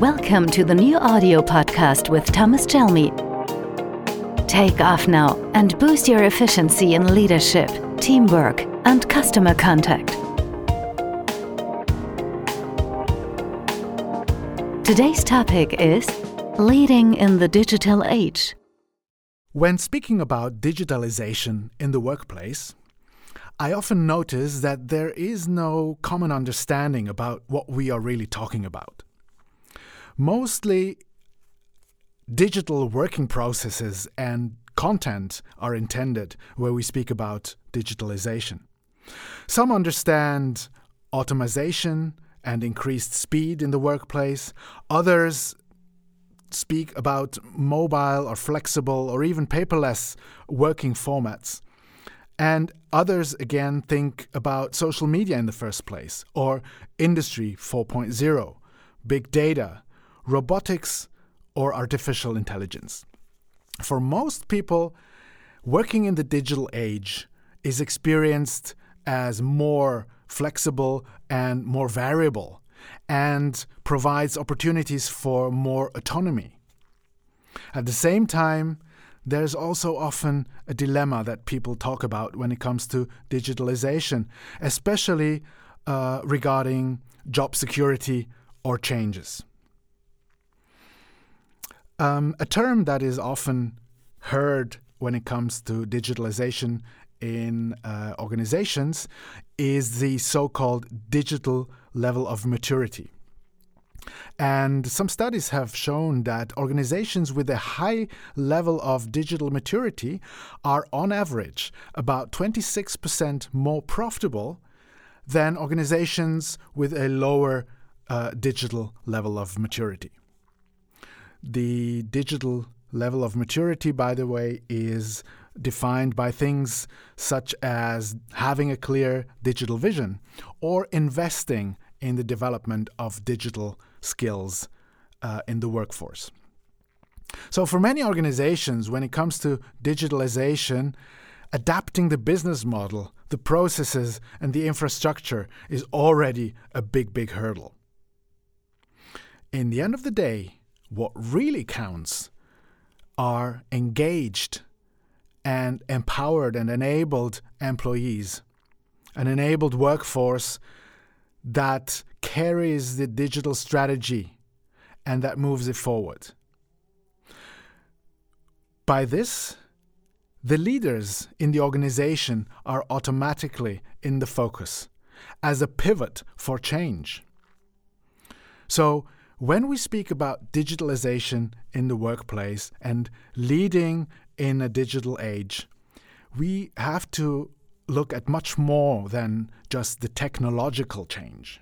Welcome to the new audio podcast with Thomas Chelmy. Take off now and boost your efficiency in leadership, teamwork, and customer contact. Today's topic is Leading in the Digital Age. When speaking about digitalization in the workplace, I often notice that there is no common understanding about what we are really talking about. Mostly, digital working processes and content are intended where we speak about digitalization. Some understand automation and increased speed in the workplace, others speak about mobile or flexible or even paperless working formats. And others again think about social media in the first place, or Industry 4.0, big data, robotics, or artificial intelligence. For most people, working in the digital age is experienced as more flexible and more variable and provides opportunities for more autonomy. At the same time, there's also often a dilemma that people talk about when it comes to digitalization, especially uh, regarding job security or changes. Um, a term that is often heard when it comes to digitalization in uh, organizations is the so called digital level of maturity. And some studies have shown that organizations with a high level of digital maturity are, on average, about 26% more profitable than organizations with a lower uh, digital level of maturity. The digital level of maturity, by the way, is defined by things such as having a clear digital vision or investing in the development of digital skills uh, in the workforce. So, for many organizations, when it comes to digitalization, adapting the business model, the processes, and the infrastructure is already a big, big hurdle. In the end of the day, what really counts are engaged and empowered and enabled employees, an enabled workforce that carries the digital strategy and that moves it forward. By this, the leaders in the organization are automatically in the focus as a pivot for change. So, when we speak about digitalization in the workplace and leading in a digital age, we have to look at much more than just the technological change.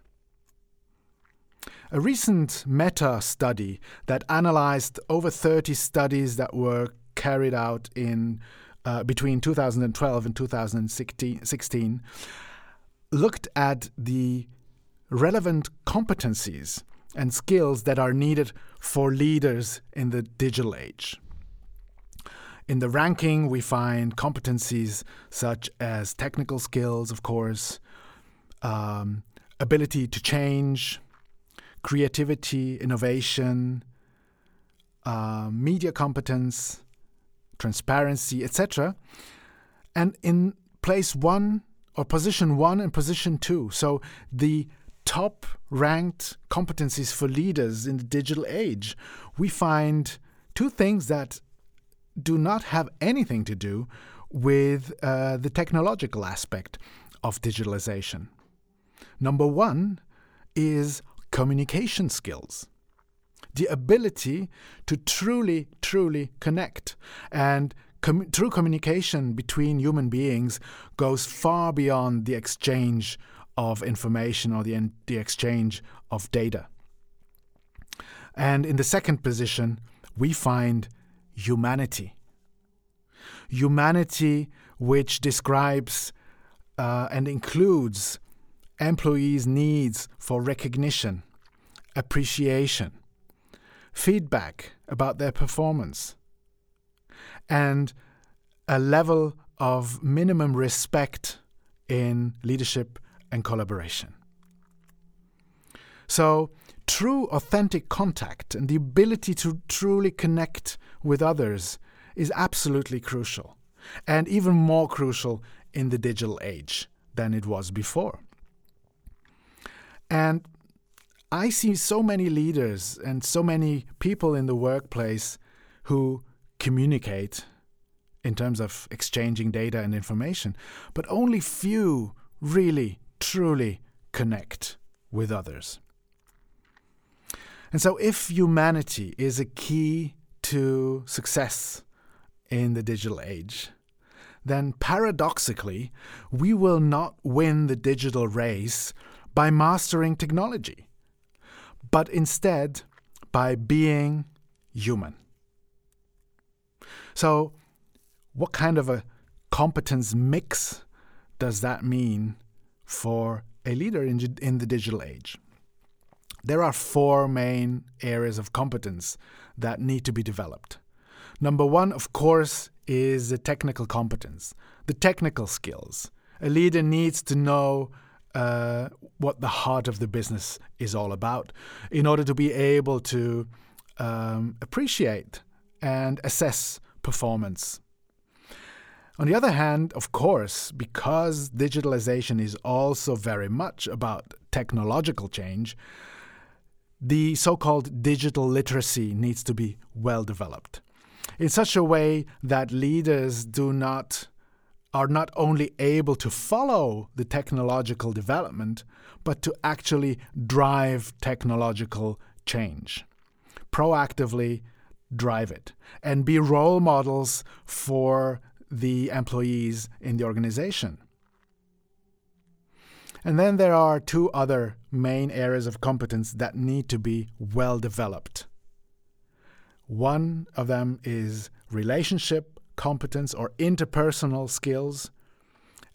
A recent meta study that analyzed over 30 studies that were carried out in uh, between 2012 and 2016 looked at the relevant competencies and skills that are needed for leaders in the digital age. In the ranking, we find competencies such as technical skills, of course, um, ability to change, creativity, innovation, uh, media competence, transparency, etc. And in place one or position one and position two, so the top ranked competencies for leaders in the digital age, we find two things that do not have anything to do with uh, the technological aspect of digitalization. Number one is communication skills. The ability to truly, truly connect. And com- true communication between human beings goes far beyond the exchange of information or the, the exchange of data. And in the second position, we find humanity. Humanity, which describes uh, and includes employees' needs for recognition, appreciation, feedback about their performance, and a level of minimum respect in leadership and collaboration. So, true, authentic contact and the ability to truly connect with others is absolutely crucial, and even more crucial in the digital age than it was before. And I see so many leaders and so many people in the workplace who communicate in terms of exchanging data and information, but only few really, truly connect with others. And so, if humanity is a key to success in the digital age, then paradoxically, we will not win the digital race by mastering technology, but instead by being human. So, what kind of a competence mix does that mean for a leader in, in the digital age? There are four main areas of competence that need to be developed. Number one, of course, is the technical competence, the technical skills. A leader needs to know uh, what the heart of the business is all about in order to be able to um, appreciate and assess performance. On the other hand, of course, because digitalization is also very much about technological change, the so called digital literacy needs to be well developed in such a way that leaders do not are not only able to follow the technological development, but to actually drive technological change. Proactively drive it and be role models for the employees in the organization. And then there are two other main areas of competence that need to be well developed. One of them is relationship competence or interpersonal skills,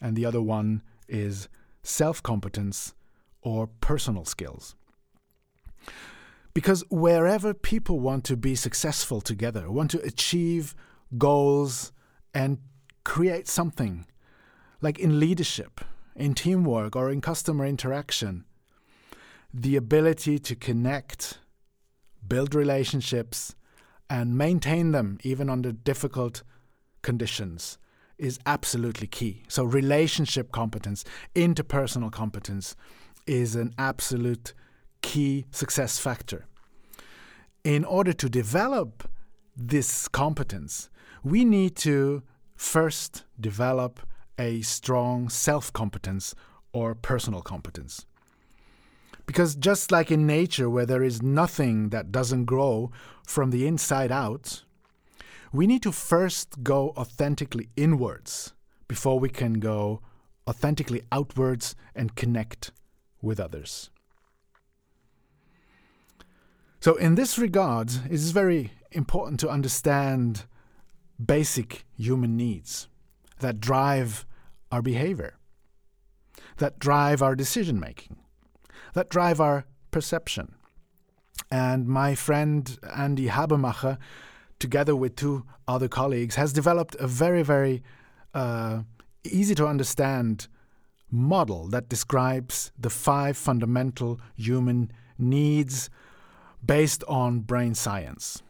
and the other one is self competence or personal skills. Because wherever people want to be successful together, want to achieve goals and create something, like in leadership, in teamwork, or in customer interaction, the ability to connect, build relationships, and maintain them even under difficult conditions is absolutely key. So, relationship competence, interpersonal competence is an absolute key success factor. In order to develop this competence, we need to first develop a strong self competence or personal competence. Because just like in nature, where there is nothing that doesn't grow from the inside out, we need to first go authentically inwards before we can go authentically outwards and connect with others. So, in this regard, it is very important to understand basic human needs that drive our behavior, that drive our decision making that drive our perception. And my friend Andy Habermacher, together with two other colleagues, has developed a very, very uh, easy to understand model that describes the five fundamental human needs based on brain science.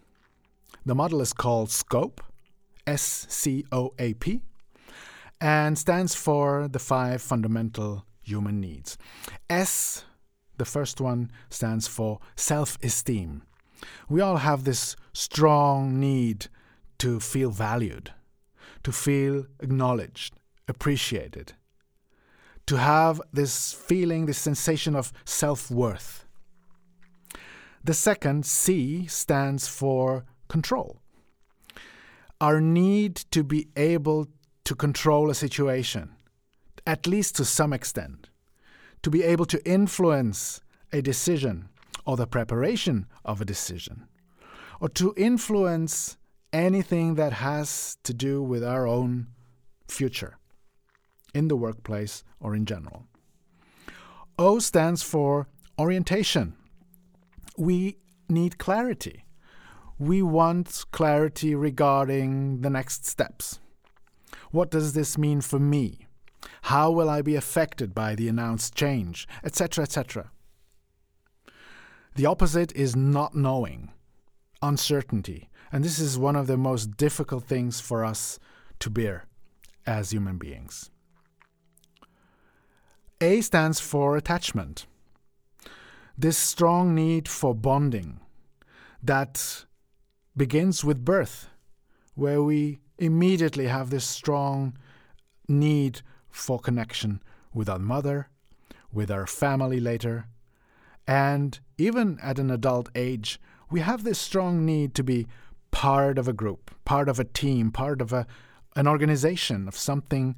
The model is called SCOAP, S C O A P, and stands for the five fundamental human needs. S the first one stands for self esteem. We all have this strong need to feel valued, to feel acknowledged, appreciated, to have this feeling, this sensation of self worth. The second, C, stands for control. Our need to be able to control a situation, at least to some extent to be able to influence a decision or the preparation of a decision, or to influence anything that has to do with our own future in the workplace or in general. O stands for orientation. We need clarity. We want clarity regarding the next steps. What does this mean for me? How will I be affected by the announced change, etc., etc. The opposite is not knowing, uncertainty. And this is one of the most difficult things for us to bear as human beings. A stands for attachment. This strong need for bonding that begins with birth, where we immediately have this strong need for connection with our mother, with our family later, and even at an adult age, we have this strong need to be part of a group, part of a team, part of a, an organization, of something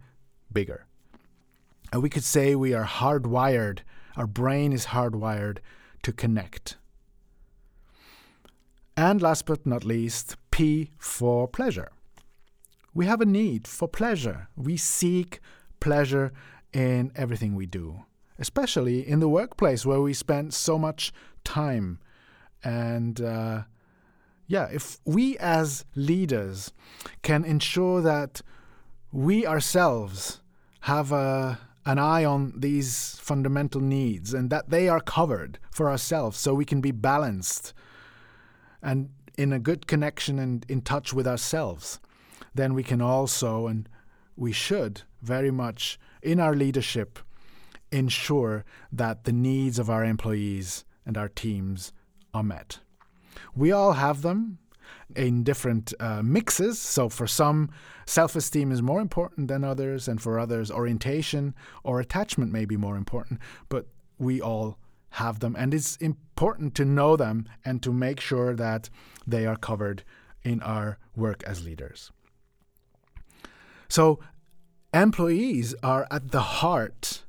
bigger. And we could say we are hardwired, our brain is hardwired to connect. And last but not least, P for pleasure. We have a need for pleasure. We seek pleasure in everything we do, especially in the workplace where we spend so much time. And uh, yeah, if we as leaders can ensure that we ourselves have a an eye on these fundamental needs and that they are covered for ourselves so we can be balanced and in a good connection and in touch with ourselves, then we can also, and we should very much in our leadership, ensure that the needs of our employees and our teams are met. We all have them in different uh, mixes. So, for some, self esteem is more important than others, and for others, orientation or attachment may be more important, but we all have them. And it's important to know them and to make sure that they are covered in our work as leaders. So, employees are at the heart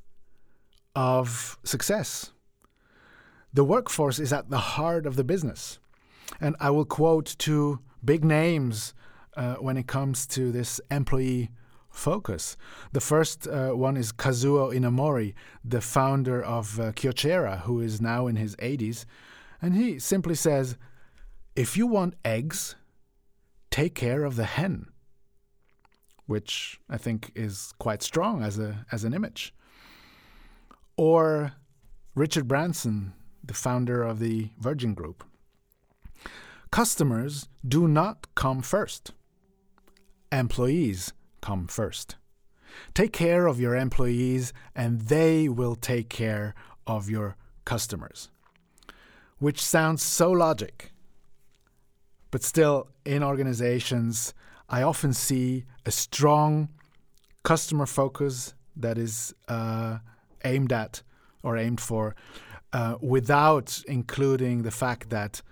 of success. The workforce is at the heart of the business. And I will quote two big names uh, when it comes to this employee focus. The first uh, one is Kazuo Inamori, the founder of uh, Kyocera, who is now in his 80s. And he simply says, if you want eggs, take care of the hen, which I think is quite strong as, a, as an image. Or Richard Branson, the founder of the Virgin Group. Customers do not come first. Employees come first. Take care of your employees, and they will take care of your customers. Which sounds so logic. But still, in organizations, I often see a strong customer focus that is uh, aimed at or aimed for uh, without including the fact that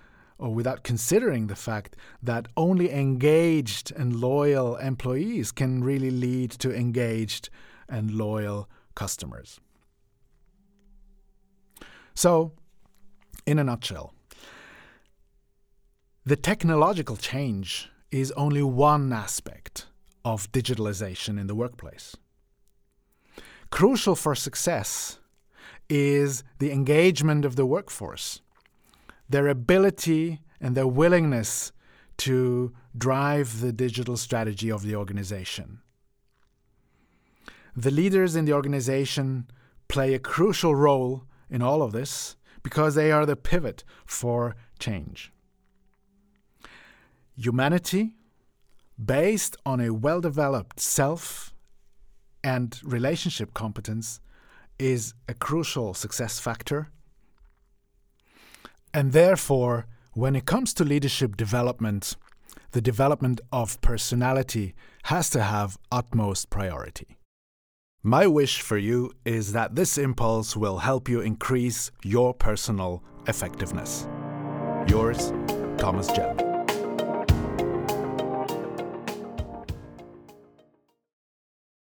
or without considering the fact that only engaged and loyal employees can really lead to engaged and loyal customers. So, in a nutshell, the technological change is only one aspect of digitalization in the workplace. Crucial for success is the engagement of the workforce their ability and their willingness to drive the digital strategy of the organization. The leaders in the organization play a crucial role in all of this because they are the pivot for change. Humanity, based on a well developed self and relationship competence, is a crucial success factor and therefore, when it comes to leadership development, the development of personality has to have utmost priority. My wish for you is that this impulse will help you increase your personal effectiveness. Yours, Thomas Jelmy.